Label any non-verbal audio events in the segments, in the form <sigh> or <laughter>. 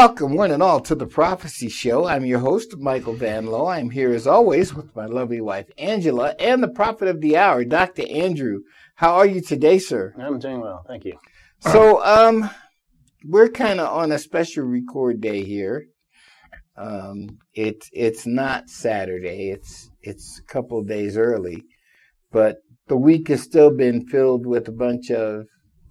Welcome, one and all, to the Prophecy Show. I'm your host, Michael Van Lowe. I'm here as always with my lovely wife, Angela, and the prophet of the hour, Dr. Andrew. How are you today, sir? I'm doing well, thank you. So, um, we're kind of on a special record day here. Um, it's it's not Saturday. It's it's a couple days early, but the week has still been filled with a bunch of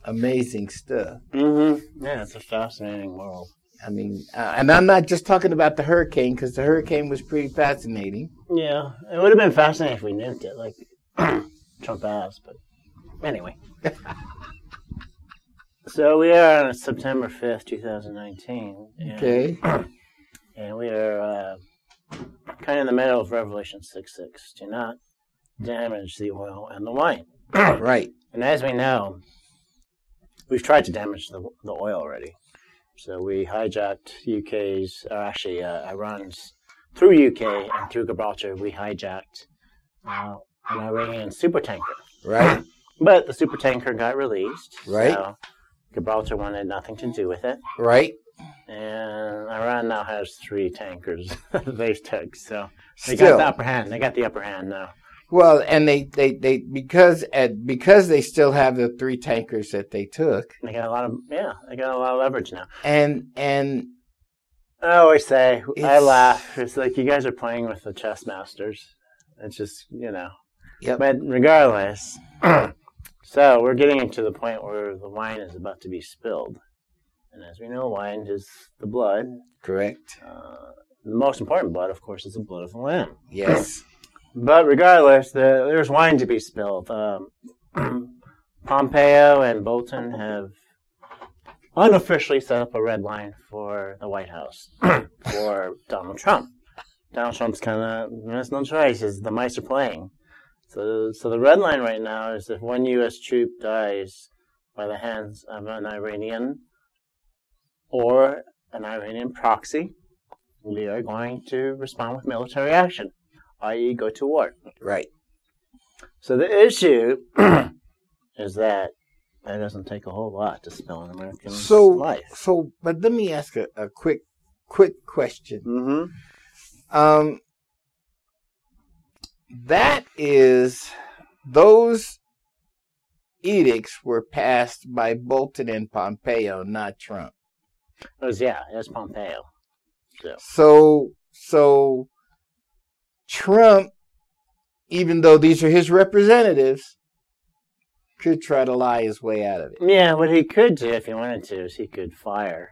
amazing stuff. Mm-hmm. Yeah, it's a fascinating world. I mean, uh, and I'm not just talking about the hurricane because the hurricane was pretty fascinating. Yeah, it would have been fascinating if we nuked it, like <clears throat> Trump asked. But anyway, <laughs> so we are on September fifth, two thousand nineteen. Okay. <clears throat> And we are uh, kind of in the middle of Revelation six six. Do not damage the oil and the wine. right. And as we know, we've tried to damage the, the oil already. So we hijacked UK's, or actually uh, Iran's, through UK and through Gibraltar, we hijacked uh, an Iranian supertanker. Right. <clears throat> But the supertanker got released. Right. So Gibraltar wanted nothing to do with it. Right. And Iran now has three tankers <laughs> they took. So they Still. got the upper hand. They got the upper hand now. Well, and they, they, they because at, because they still have the three tankers that they took, They got a lot of, yeah, they got a lot of leverage now. and and I always say, I laugh. It's like you guys are playing with the chess masters. It's just, you know. Yep. But regardless, <clears throat> so we're getting to the point where the wine is about to be spilled. And as we know, wine is the blood. correct, Uh, the most important blood, of course, is the blood of the lamb. yes, <clears throat> But regardless, the, there's wine to be spilled. Um, <clears throat> Pompeo and Bolton have unofficially set up a red line for the White House <clears throat> for Donald Trump. Donald Trump's kind of there's no choice. Is the mice are playing. So, so the red line right now is if one U.S. troop dies by the hands of an Iranian or an Iranian proxy, we are going to respond with military action, i.e., go to war. right, So the issue <clears throat> is that that doesn't take a whole lot to spill an American So life. so, but let me ask a, a quick quick question. Mm-hmm. Um, that is those edicts were passed by Bolton and Pompeo, not Trump. It was yeah, it was Pompeo. So so Trump, even though these are his representatives, could try to lie his way out of it. Yeah, what he could do if he wanted to is he could fire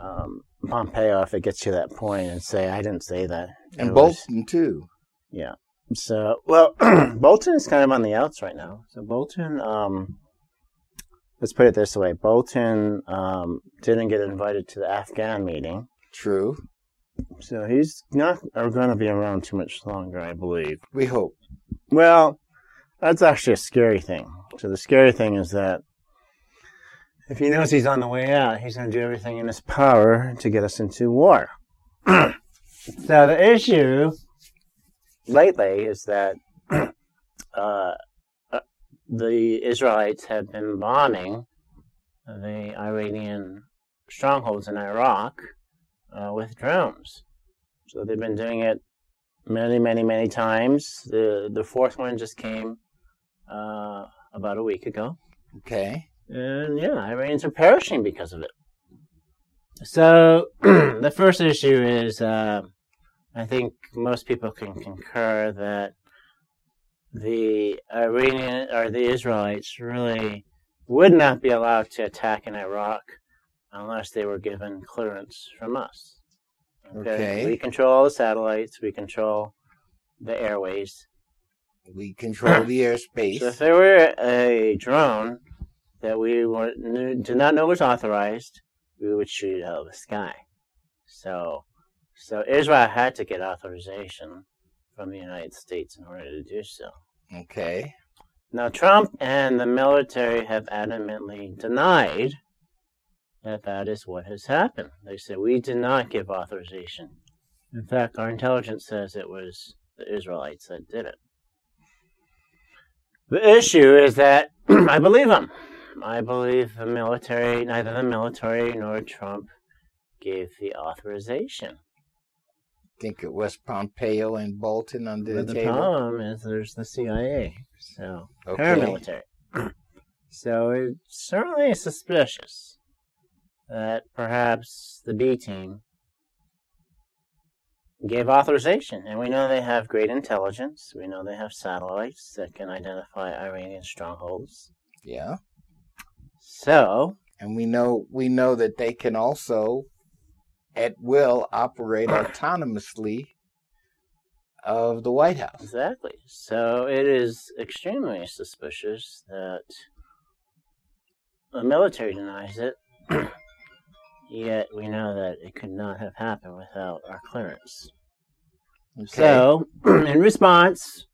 um, Pompeo if it gets to that point and say, "I didn't say that." And It was- Bolton too. Yeah. So, <clears throat> well, <clears throat> Bolton is kind of on the outs right now. So Bolton, um, let's put it this way: Bolton um, didn't get invited to the Afghan meeting, True. So he's not going to be around too much longer, I believe. We hope. Well, that's actually a scary thing. So the scary thing is that if he knows he's on the way out, he's going to do everything in his power to get us into war. <clears throat> so the issue lately is that <clears throat> uh, uh, the Israelites have been bombing the Iranian strongholds in Iraq uh, with drones. So they've been doing it many, many, many times. The the fourth one just came uh, about a week ago, Okay. and yeah, Iranians are perishing because of it. So <clears throat> the first issue is, uh, I think most people can concur that the Iranian or the Israelites really would not be allowed to attack in Iraq unless they were given clearance from us. Okay. We control all the satellites. We control the airways. We control the airspace. So if there were a drone that we were, knew, did not know was authorized, we would shoot it out of the sky. So, so Israel had to get authorization from the United States in order to do so. Okay. Now, Trump and the military have adamantly denied that that is what has happened. They said, we did not give authorization. In fact, our intelligence says it was the Israelites that did it. The issue is that <clears throat> I believe them. I believe the military, neither the military nor Trump gave the authorization. I Think it was Pompeo and Bolton under But the, the table. problem is there's the CIA, so Okay. paramilitary. <clears throat> so it's certainly suspicious that perhaps the B team gave authorization, and we know they have great intelligence. We know they have satellites that can identify Iranian strongholds. Yeah, So and we know we know that they can also, at will, operate autonomously of the White House. Exactly. So it is extremely suspicious that the military denies it, <clears throat> yet we know that it could not have happened without our clearance. Okay. So, <clears throat> in response,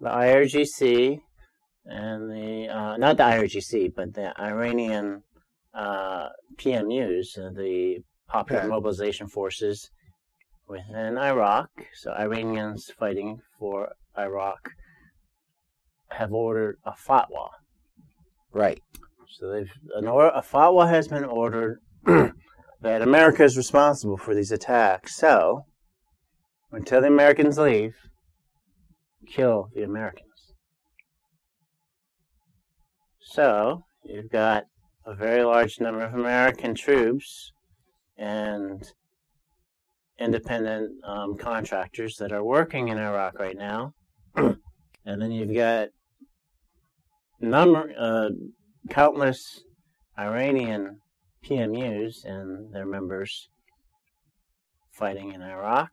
the IRGC and the, uh, not the IRGC, but the Iranian uh, PMUs, uh, the Popular Okay. Mobilization Forces within Iraq, so Iranians fighting for Iraq, have ordered a fatwa. right. So they've an or, a fatwa has been ordered <clears throat> that America is responsible for these attacks. So until the Americans leave, kill the Americans. So you've got a very large number of American troops and independent um, contractors that are working in Iraq right now, <clears throat> and then you've got number uh, countless Iranian PMUs and their members fighting in Iraq,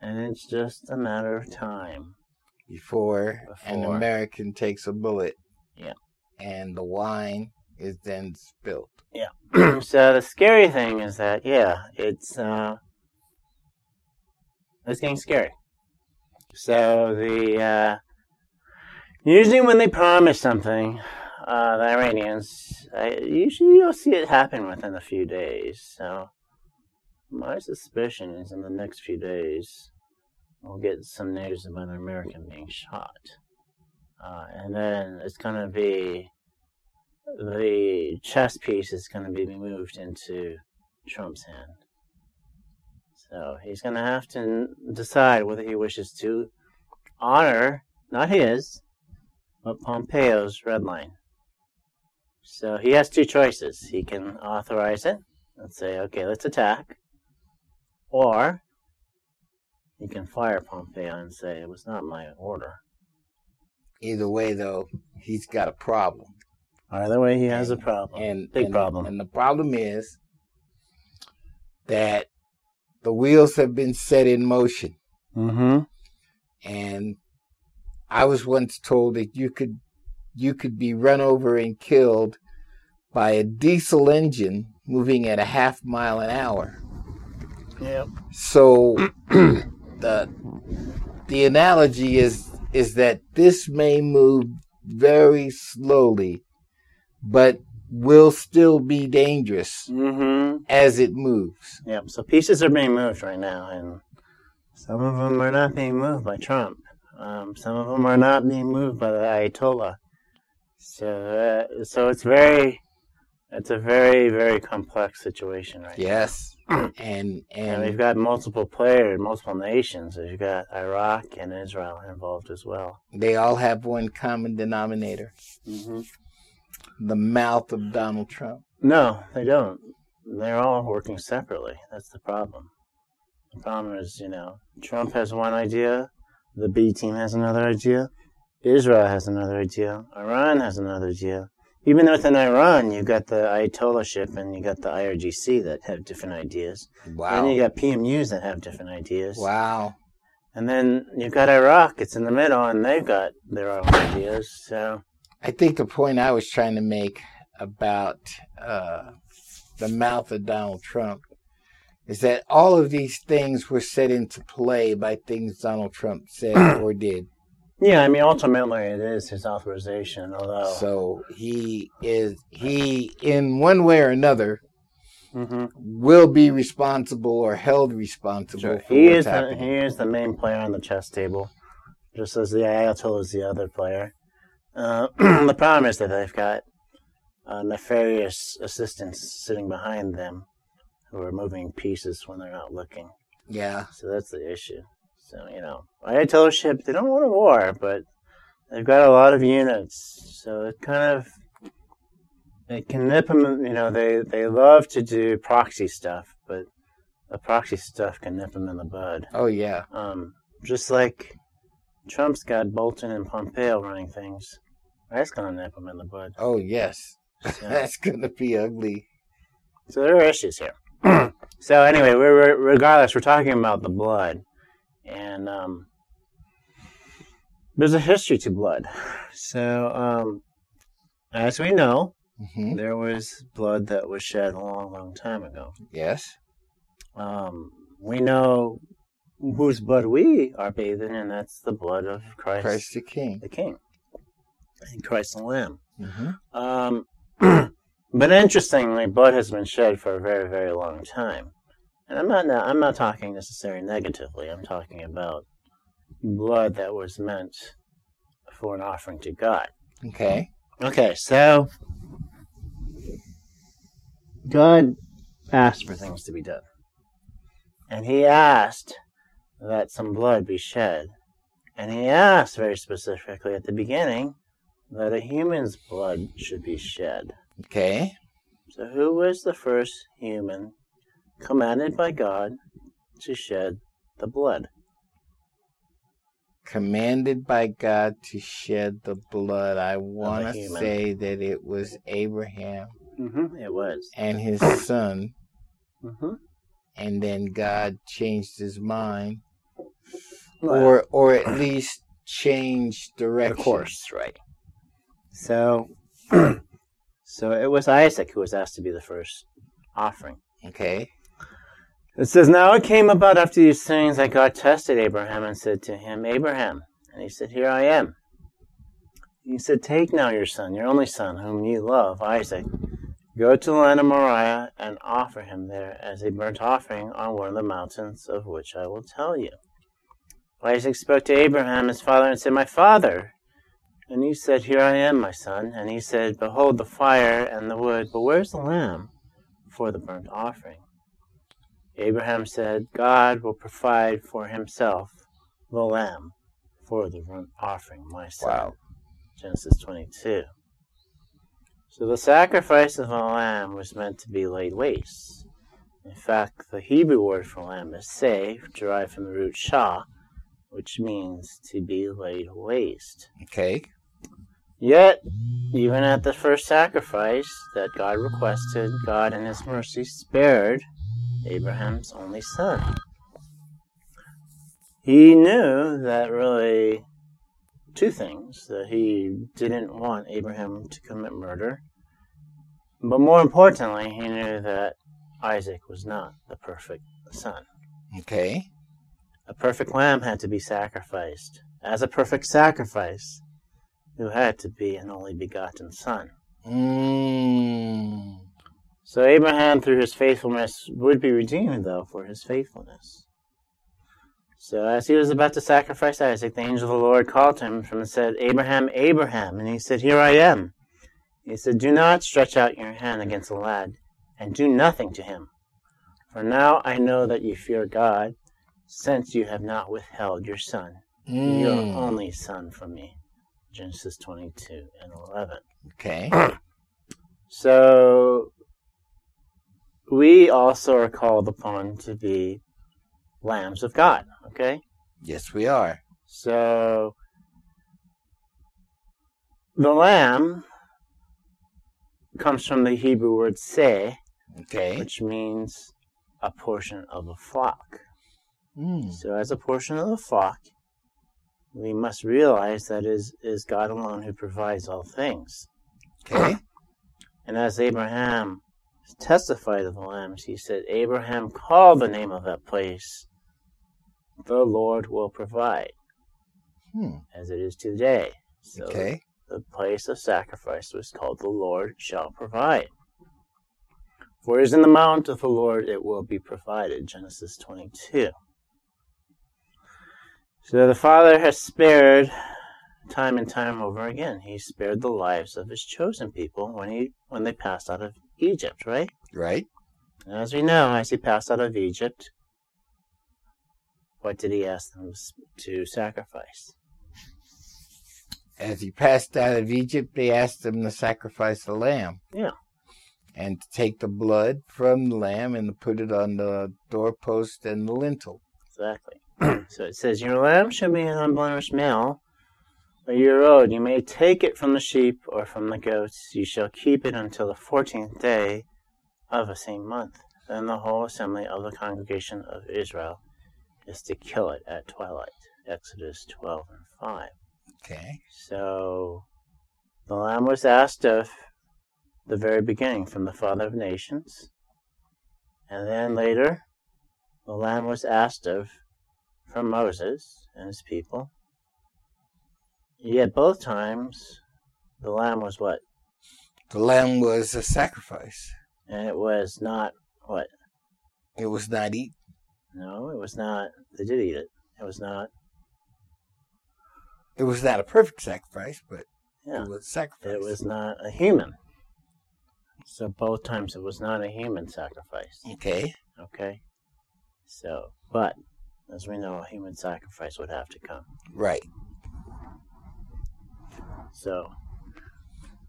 and it's just a matter of time. Before, an American takes a bullet. Yeah. And the wine is then spilled. Yeah. <clears throat> so the scary thing is that yeah, it's uh, it's getting scary. So the uh, usually when they promise something, uh, the Iranians, I, usually you'll see it happen within a few days. So my suspicion is in the next few days we'll get some news about an American being shot, uh, and then it's gonna be the chess piece is going to be moved into Trump's hand. So he's going to have to decide whether he wishes to honor, not his, but Pompeo's red line. So he has two choices. He can authorize it and say, okay, let's attack. Or he can fire Pompeo and say, it was not my order. Either way, though, he's got a problem. Either way, he has a problem. And Big and- problem. And the problem is that the wheels have been set in motion. mm-hmm. And I was once told that you could you could be run over and killed by a diesel engine moving at a half mile an hour. Yep. So <clears throat> the the analogy is is that this may move very slowly, but will still be dangerous Mm-hmm. as it moves. Yep. So pieces are being moved right now, and some of them are not being moved by Trump. Um, some of them are not being moved by the Ayatollah. So, uh, so it's very, it's a very, very complex situation right Yes, <clears throat> and now. And we've got multiple players, multiple nations. You've got Iraq and Israel involved as well. they all have one common denominator: Mm-hmm. the mouth of Donald Trump. No, they don't. They're all working separately. That's the problem. The problem is, you know, Trump has one idea, the B team has another idea, Israel has another idea, Iran has another idea. Even within Iran, you've got the Ayatollah ship and you've got the IRGC that have different ideas. Wow! Then you got PMUs that have different ideas. wow! And then you've got Iraq, it's in the middle, and they've got their own ideas. So, I think the point I was trying to make about uh, the mouth of Donald Trump is that all of these things were set into play by things Donald Trump said <clears throat> or did. Yeah, I mean, ultimately it is his authorization, although. So he is he in one way or another Mhm. will be responsible or held responsible Sure. for He what's is the, happening. he is the main player on the chess table, just as the Ayatollah is the other player. Uh, <clears throat> the problem is that they've got uh, nefarious assistants sitting behind them who are moving pieces when they're not looking. Yeah. So that's the issue. So, you know, I tell the ship they don't want a war, but they've got a lot of units. So it kind of, it can nip them, you know, they, they love to do proxy stuff, but the proxy stuff can nip them in the bud. Oh, yeah. Um, just like Trump's got Bolton and Pompeo running things. That's going to nip them in the bud. Oh, yes. So, <laughs> That's going to be ugly. so there are issues here. <clears throat> so anyway, we're, we're, regardless, we're talking about the blood, and um, there's a history to blood. So um, as we know, hmm there was blood that was shed a long, long time ago. Yes. Um, we know whose blood we are bathing, and that's the blood of Christ, Christ the King. the King, and Christ the Lamb. hmm Um, <clears throat> but interestingly, blood has been shed for a very, very long time, and I'm not I'm not talking necessarily negatively. I'm talking about blood that was meant for an offering to God. Okay. Okay, so God asked for things to be done, and He asked that some blood be shed, and He asked very specifically at the beginning that a human's blood should be shed. Okay. So, who was the first human commanded by God to shed the blood? Commanded by God to shed the blood. I want to say that it was Abraham Mm-hmm. It was. and his son, Mm-hmm. and then God changed his mind, or or at least changed direction. of course, right. So, <clears throat> so it was Isaac who was asked to be the first offering. Okay. It says, Now it came about after these things that God tested Abraham and said to him, Abraham. And he said, Here I am. He said, Take now your son, your only son, whom you love, Isaac. Go to the land of Moriah and offer him there as a burnt offering on one of the mountains of which I will tell you. Isaac spoke to Abraham his father and said, My father. And he said, Here I am, my son. And he said, Behold the fire and the wood, but where's the lamb for the burnt offering? Abraham said, God will provide for himself the lamb for the burnt offering, my son. Wow. Genesis 22. So the sacrifice of a lamb was meant to be laid waste. In fact, the Hebrew word for lamb is say, derived from the root shah, which means to be laid waste. Okay. Yet, even at the first sacrifice that God requested, God in His mercy spared Abraham's only son. He knew that really two things that he didn't want Abraham to commit murder, but more importantly, he knew that Isaac was not the perfect son. Okay. A perfect lamb had to be sacrificed. As a perfect sacrifice, who had to be an only begotten son. Mm. So Abraham, through his faithfulness, would be redeemed, though, for his faithfulness. So as he was about to sacrifice Isaac, the angel of the Lord called to him from and said, Abraham, Abraham. And he said, Here I am. He said, Do not stretch out your hand against the lad, and do nothing to him. For now I know that you fear God, since you have not withheld your son, your Mm. only son, from me. Genesis 22 and 11. Okay. <clears throat> So we also are called upon to be lambs of God, okay? Yes, we are. So the lamb comes from the Hebrew word se, Okay. which means a portion of a flock. Mm. So as a portion of the flock, we must realize that it is, is God alone who provides all things. Okay. And as Abraham testified to the lambs, he said, Abraham called the name of that place, the Lord will provide, Hmm. as it is today. So Okay. the place of sacrifice was called the Lord shall provide. For it is in the mount of the Lord it will be provided. Genesis 22. So the Father has spared time and time over again. He spared the lives of his chosen people when he when they passed out of Egypt, right? Right. As we know, as he passed out of Egypt, what did he ask them to sacrifice? As he passed out of Egypt, they asked him to sacrifice a lamb. Yeah. And to take the blood from the lamb and to put it on the doorpost and the lintel. Exactly. <clears throat> so it says, Your lamb shall be an unblemished male, a year old. You may take it from the sheep or from the goats. You shall keep it until the fourteenth day of the same month. Then the whole assembly of the congregation of Israel is to kill it at twilight. Exodus 12 and 5. Okay. So the Lamb was asked of the very beginning from the Father of Nations. And then later, the Lamb was asked of from Moses and his people. Yet both times, the Lamb was what? The lamb was a sacrifice. And it was not what? It was not eaten. No, it was not. They did eat it. It was not. It was not a perfect sacrifice, but Yeah. it was a sacrifice. It was not a human. So both times it was not a human sacrifice. Okay. Okay? So, but as we know, a human sacrifice would have to come. Right. So,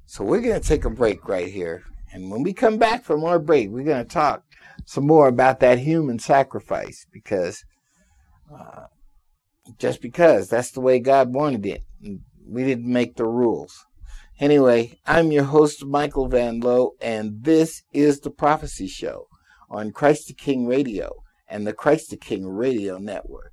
So we're going to take a break right here. And when we come back from our break, we're going to talk some more about that human sacrifice because uh, just because that's the way God wanted it. We didn't make the rules. Anyway, I'm your host, Michael Van Lowe, and this is the Prophecy Show on Christ the King Radio and the Christ the King Radio Network.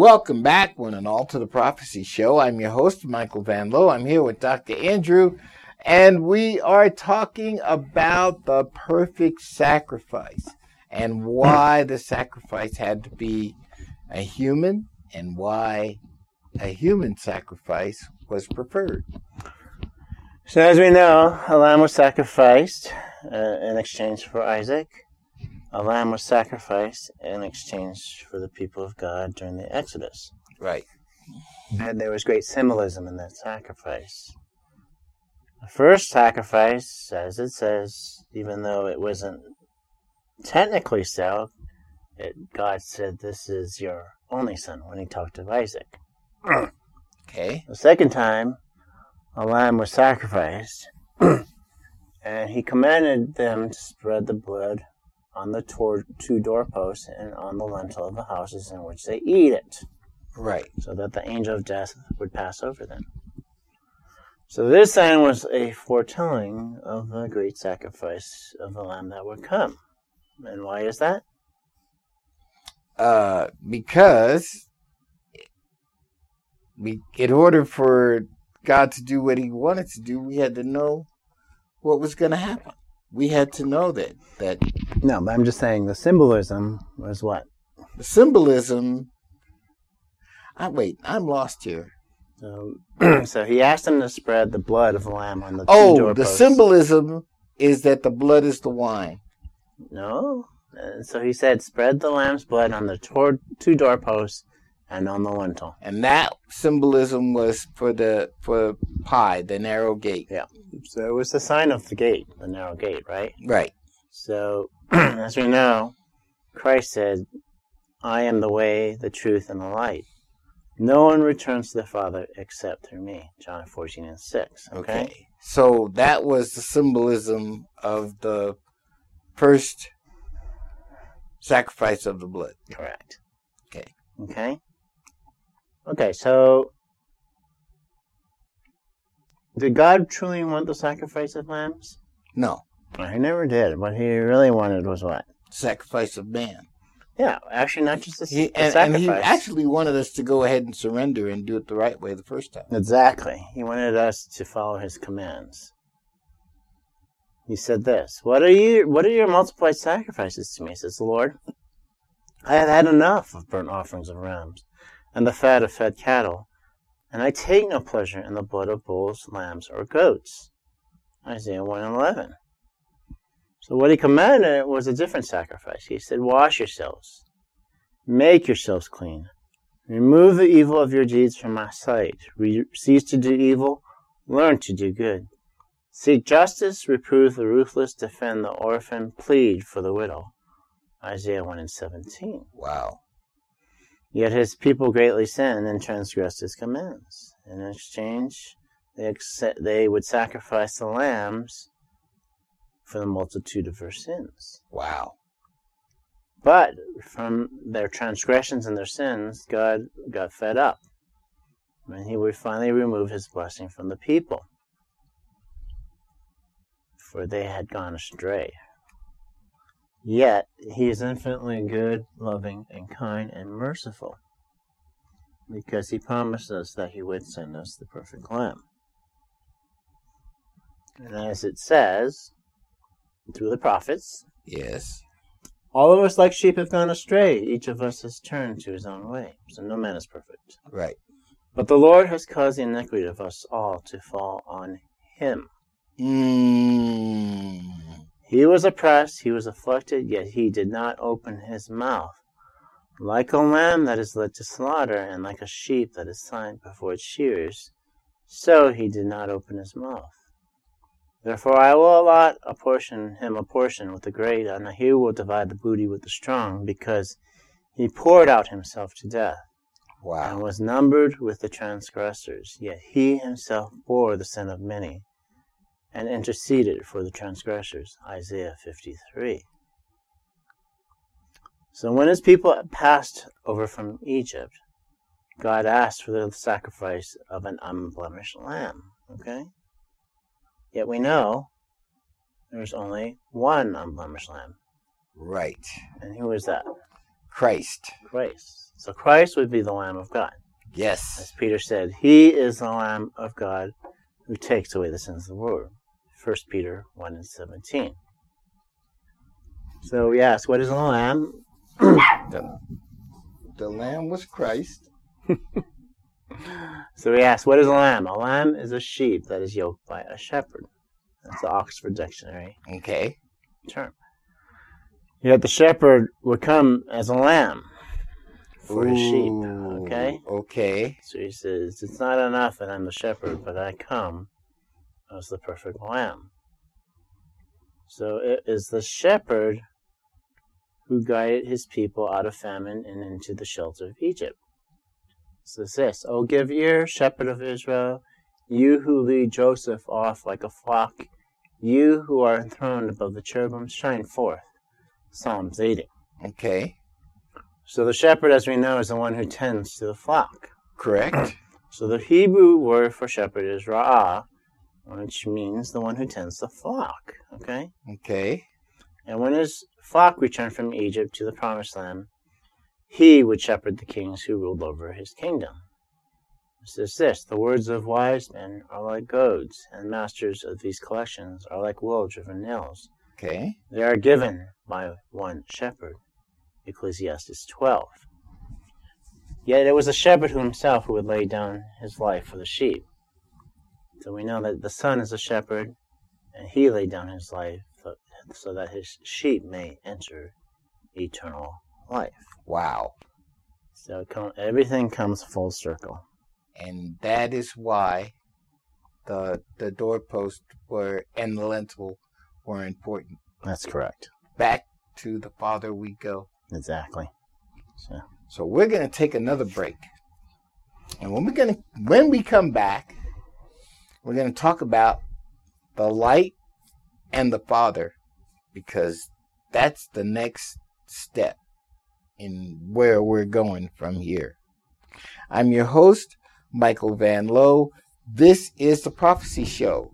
Welcome back, one and all, to the Prophecy Show. I'm your host, Michael Van Lowe. I'm here with Dr. Andrew, and we are talking about the perfect sacrifice and why the sacrifice had to be a human and why a human sacrifice was preferred. so as we know, a lamb was sacrificed uh, in exchange for Isaac. A lamb was sacrificed in exchange for the people of God during the Exodus. Right. And there was great symbolism in that sacrifice. The first sacrifice, as it says, even though it wasn't technically so, it, God said, This is your only son when he talked to Isaac. Okay. The second time, a lamb was sacrificed, <clears throat> and he commanded them to spread the blood on the tor- two doorposts and on the lintel of the houses in which they eat it Right. so that the angel of death would pass over them. So this sign was a foretelling of the great sacrifice of the Lamb that would come. And why is that? Uh, because we, in order for God to do what He wanted to do, we had to know what was going to happen. We had to know that that No, but I'm just saying the symbolism was what? the symbolism. I wait. I'm lost here. So, <clears throat> so he asked them to spread the blood of the lamb on the two Oh, the symbolism is that the blood is the wine. No. Uh, so he said, spread the lamb's blood on the tor- two doorposts and on the lintel. And that symbolism was for the for pie, the narrow gate. Yeah. So it was the sign of the gate, the narrow gate, right? Right. So, <clears throat> as we know, Christ said, I am the way, the truth, and the light. No one returns to the Father except through me. John 14 and 6. Okay? Okay. So that was the symbolism of the first sacrifice of the blood. Correct. Okay. Okay? Okay, so did God truly want the sacrifice of lambs? No, He never did. What he really wanted was what? sacrifice of man. Yeah, actually, not just the, He, the and, and he actually wanted us to go ahead and surrender and do it the right way the first time. Exactly. He wanted us to follow his commands. He said this, What are you what are your multiplied sacrifices to me? says the Lord. I have had enough of burnt offerings of rams, and the fat of fed cattle, and I take no pleasure in the blood of bulls, lambs, or goats. Isaiah 1 and 11. So what he commanded was a different sacrifice. He said, Wash yourselves, make yourselves clean, remove the evil of your deeds from my sight, Re- cease to do evil, learn to do good. Seek justice, reprove the ruthless, defend the orphan, plead for the widow. Isaiah 1 and 17. Wow. Yet his people greatly sinned and transgressed his commands. In exchange, they, accept, they would sacrifice the lambs for the multitude of their sins. Wow. But from their transgressions and their sins, God got fed up. And he would finally remove his blessing from the people. For they had gone astray. Yet he is infinitely good, loving, and kind and merciful. Because he promised us that he would send us the perfect Lamb. And as it says, through the prophets, Yes. all of us like sheep have gone astray. Each of us has turned to his own way. So no man is perfect. Right. But the Lord has caused the iniquity of us all to fall on him. Mm. He was oppressed, he was afflicted, yet he did not open his mouth. Like a lamb that is led to slaughter, and like a sheep that is silent before its shearers, so he did not open his mouth. Therefore I will allot a portion him a portion with the great, and he will divide the booty with the strong, because he poured out himself to death, and was numbered with the transgressors. Yet he himself bore the sin of many, and interceded for the transgressors. Isaiah 53. So when his people passed over from Egypt, God asked for the sacrifice of an unblemished lamb. Okay? Yet we know there's only one unblemished lamb. Right. And who is that? Christ. Christ. So Christ would be the Lamb of God. Yes. As Peter said, He is the Lamb of God who takes away the sins of the world. 1 Peter 1 and 17. So we ask, what is the lamb? The, the Lamb was Christ. <laughs> So we ask, what is a lamb? A lamb is a sheep that is yoked by a shepherd. That's the Oxford Dictionary Okay. term. Yet the shepherd would come as a lamb for his sheep. Ooh, Okay? Okay. So he says, It's not enough that I'm the shepherd, but I come as the perfect lamb. So it is the shepherd who guided his people out of famine and into the shelter of Egypt. So this, O give ear, shepherd of Israel, you who lead Joseph off like a flock, you who are enthroned above the cherubim, shine forth. Psalms 80. Okay. So the shepherd, as we know, is the one who tends to the flock. Correct. <clears throat> So the Hebrew word for shepherd is ra'ah, which means the one who tends the flock. Okay? Okay. And when his flock returned from Egypt to the promised land, he would shepherd the kings who ruled over his kingdom. It says this The words of wise men are like goads, and masters of these collections are like wool driven nails. Okay. They are given by one shepherd. Ecclesiastes 12. Yet it was the shepherd himself who would lay down his life for the sheep. So we know that the Son is a shepherd, and he laid down his life so- so that his sheep may enter eternal life. Wow. So it com- everything comes full circle. And that is why the the doorpost were and the lintel were important. That's correct. Back to the Father we go. Exactly. So, So we're going to take another break. And when we're going to when we come back, we're going to talk about the light and the Father because that's the next step in where we're going from here. I'm your host, Michael Van Lowe. This is the Prophecy Show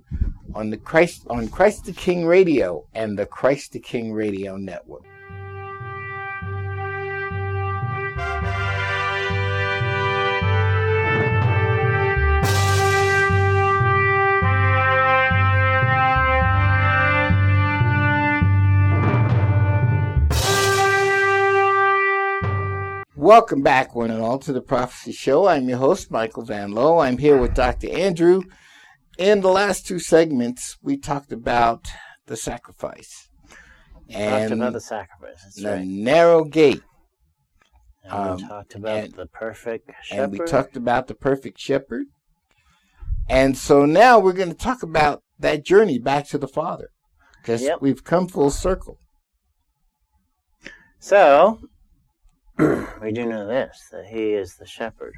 on the Christ on Christ the King Radio and the Christ the King Radio Network. Welcome back, one and all, to the Prophecy Show. I'm your host, Michael Van Lowe. I'm here with Dr. Andrew in the last two segments, we talked about the sacrifice and talked about the sacrifice. That's the right. narrow gate. And um, we talked about and- the perfect shepherd. And we talked about the perfect shepherd. And so now we're going to talk about that journey back to the Father. Because Yep. we've come full circle. So, we do know this that he is the shepherd.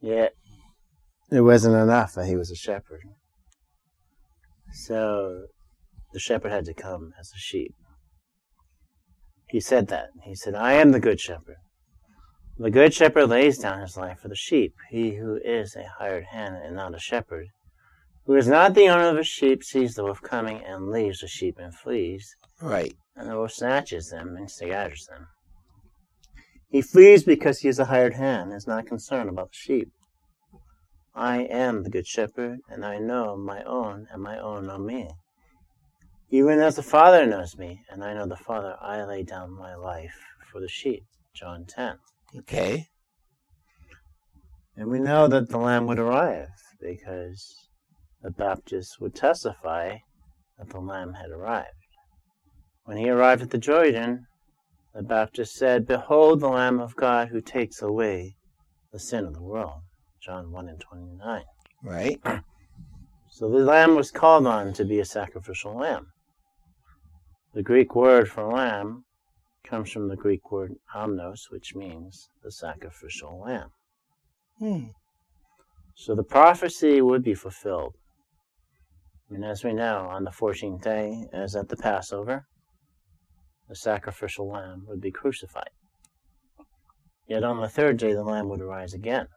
Yet, it wasn't enough that he was a shepherd. So, the shepherd had to come as a sheep. He said that. He said, I am the good shepherd. The good shepherd lays down his life for the sheep. He who is a hired hand and not a shepherd, who is not the owner of a sheep, sees the wolf coming and leaves the sheep and flees Right. and the wolf snatches them and scatters them. He flees because he is a hired hand and is not concerned about the sheep. I am the good shepherd, and I know my own, and my own know me. Even as the Father knows me, and I know the Father, I lay down my life for the sheep. John 10. Okay. And we know that the Lamb would arrive because the Baptist would testify that the Lamb had arrived. When he arrived at the Jordan, the Baptist said, Behold the Lamb of God who takes away the sin of the world. John 1 and 29. Right. <clears throat> So the lamb was called on to be a sacrificial lamb. The Greek word for lamb comes from the Greek word amnos, which means the sacrificial lamb. Hmm. So the prophecy would be fulfilled. And as we know, on the 14th day, as at the Passover, the sacrificial lamb would be crucified. Yet on the third day, the lamb would arise again.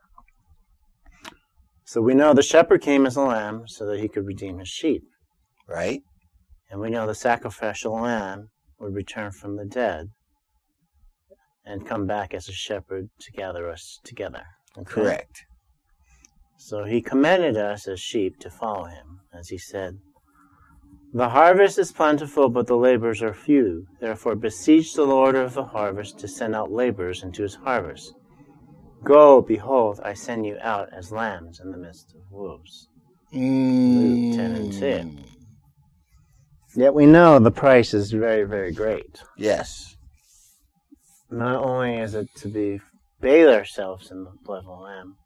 So we know the shepherd came as a lamb so that he could redeem his sheep. Right. And we know the sacrificial lamb would return from the dead and come back as a shepherd to gather us together. Okay? Correct. So he commanded us as sheep to follow him, as he said, The harvest is plentiful, but the laborers are few. Therefore beseech the Lord of the harvest to send out laborers into his harvest. Go, behold, I send you out as lambs in the midst of wolves. Luke 10 and 2. Mm. Yet we know the price is very, very great. Yes. Not only is it to be bathe ourselves in the blood of the Lamb,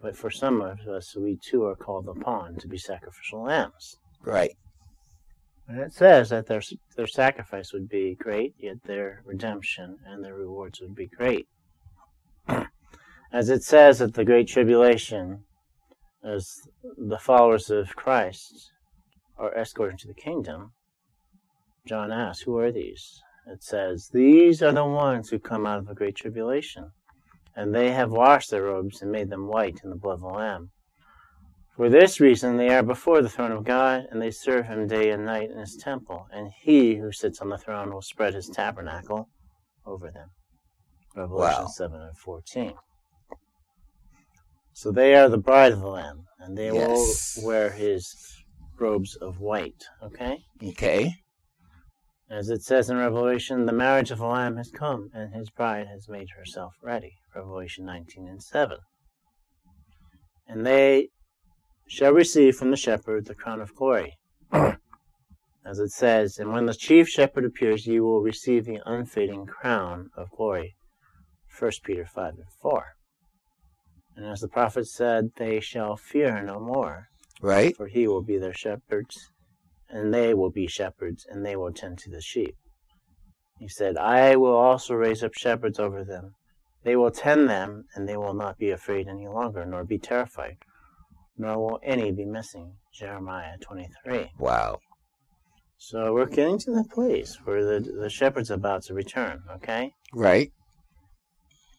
but for some of us, we too are called upon to be sacrificial lambs. Right. And it says that their their sacrifice would be great, yet their redemption and their rewards would be great. <clears throat> As it says that the Great Tribulation, as the followers of Christ are escorted to the kingdom, John asks, Who are these? It says, These are the ones who come out of the Great Tribulation, and they have washed their robes and made them white in the blood of the Lamb. For this reason they are before the throne of God, and they serve him day and night in his temple, and he who sits on the throne will spread his tabernacle over them. Revelation Wow. 7 and 14. So they are the bride of the Lamb, and they Yes. will wear his robes of white. Okay? Okay. As it says in Revelation, the marriage of the Lamb has come, and his bride has made herself ready. Revelation 19 and 7. And they shall receive from the shepherd the crown of glory. <clears throat> As it says, And when the chief shepherd appears, you will receive the unfading crown of glory. 1 Peter 5 and 4. And as the prophet said, they shall fear no more, Right. for he will be their shepherds, and they will be shepherds, and they will tend to the sheep. He said, I will also raise up shepherds over them. They will tend them, and they will not be afraid any longer, nor be terrified, nor will any be missing. Jeremiah 23. Wow. So we're getting to the place where the, the shepherd's about to return, okay? Right.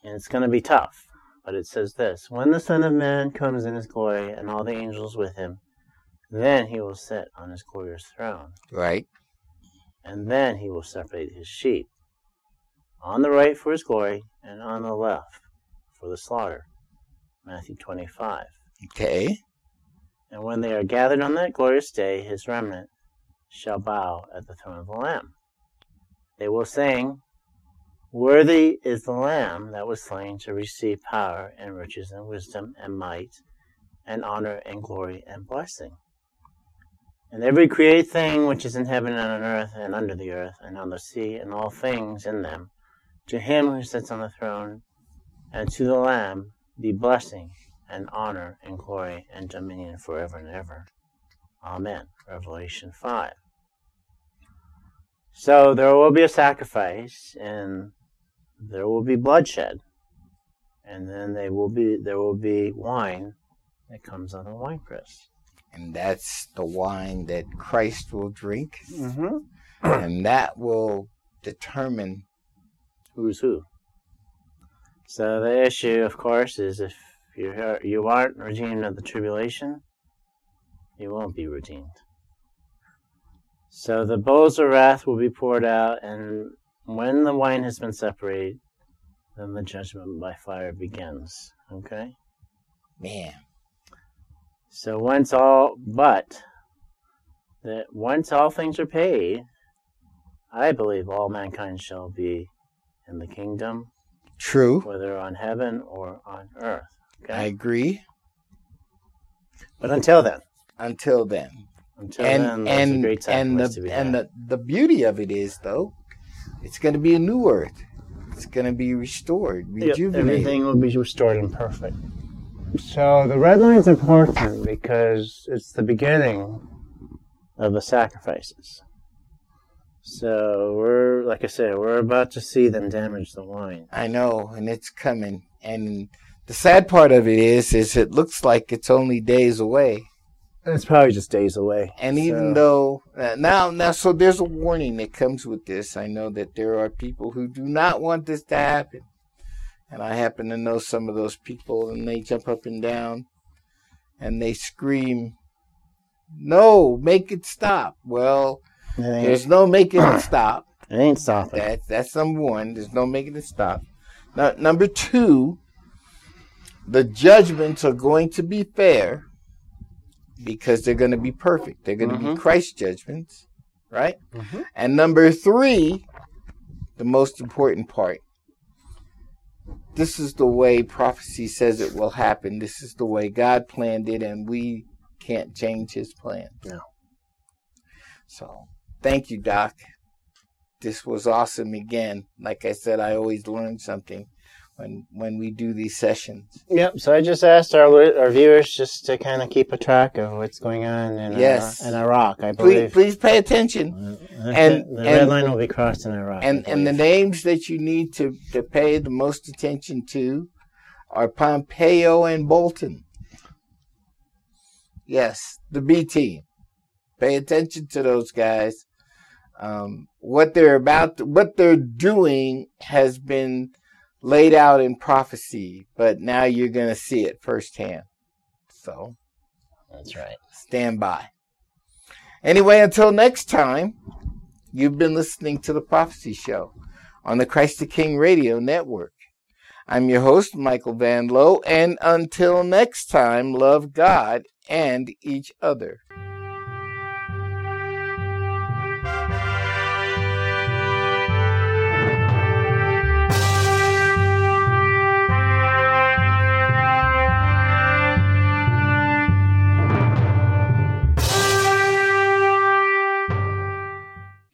And it's going to be tough. But it says this When the Son of Man comes in his glory, and all the angels with him, then he will sit on his glorious throne. Right. and then he will separate his sheep on the right for his glory and on the left for the slaughter matthew 25 Okay. And when they are gathered on that glorious day his remnant shall bow at the throne of the lamb they will sing worthy is the lamb that was slain to receive power and riches and wisdom and might and honor and glory and blessing. And every created thing which is in heaven and on earth and under the earth and on the sea and all things in them, to him who sits on the throne and to the Lamb be blessing and honor and glory and dominion forever and ever. Amen. Revelation 5. So there will be a sacrifice and there will be bloodshed. And then they will be there will be wine that comes on a winepress. And that's the wine that Christ will drink. Mm-hmm. <clears throat> and that will determine Who's who? So the issue, of course, is if you you aren't redeemed of the tribulation, you won't be redeemed. So the bowls of wrath will be poured out, and when the wine has been separated, then the judgment by fire begins. Okay? man. So once all, but that once all things are paid, I believe all mankind shall be in the kingdom, True. whether on heaven or on earth. I agree. but until then, Until then. until then, and a and and the and the, the beauty of it is though, it's going to be a new earth. It's going to be restored, Yep, rejuvenated. everything will be restored and perfect. So the red line is important because it's the beginning of the sacrifices. So we're, like I said, we're about to see them damage the wine. I know, and it's coming. And the sad part of it is, is it looks like it's only days away. It's probably just days away. And even though uh, now, now, so there's a warning that comes with this. I know that there are people who do not want this to happen, and I happen to know some of those people, and they jump up and down, and they scream, "No, make it stop!" Well, it there's no making it <clears throat> stop. it ain't stopping. That's that's number one. There's no making it stop. Now, number two, the judgments are going to be fair because they're going to be perfect. They're going to Mhm. be Christ's judgments, right? Mhm. And number three, the most important part. This is the way prophecy says it will happen. This is the way God planned it, and we can't change His plan. No. So, thank you, Doc this was awesome again. Like I said, I always learn something when when we do these sessions. Yep. So I just asked our our viewers just to kind of keep a track of what's going on in Yes. uh, in Iraq. I Please believe. please pay attention. Uh, And- the red and- line will be crossed in Iraq. And and the names that you need to, to pay the most attention to are Pompeo and Bolton. Yes, the B team. Pay attention to those guys. Um, what they're about, to, what they're doing has been laid out in prophecy, but now you're going to see it firsthand. So That's right. stand by. Anyway, until next time, you've been listening to the Prophecy Show on the Christ the King Radio Network. I'm your host, Michael Van Lowe, and until next time, love God and each other.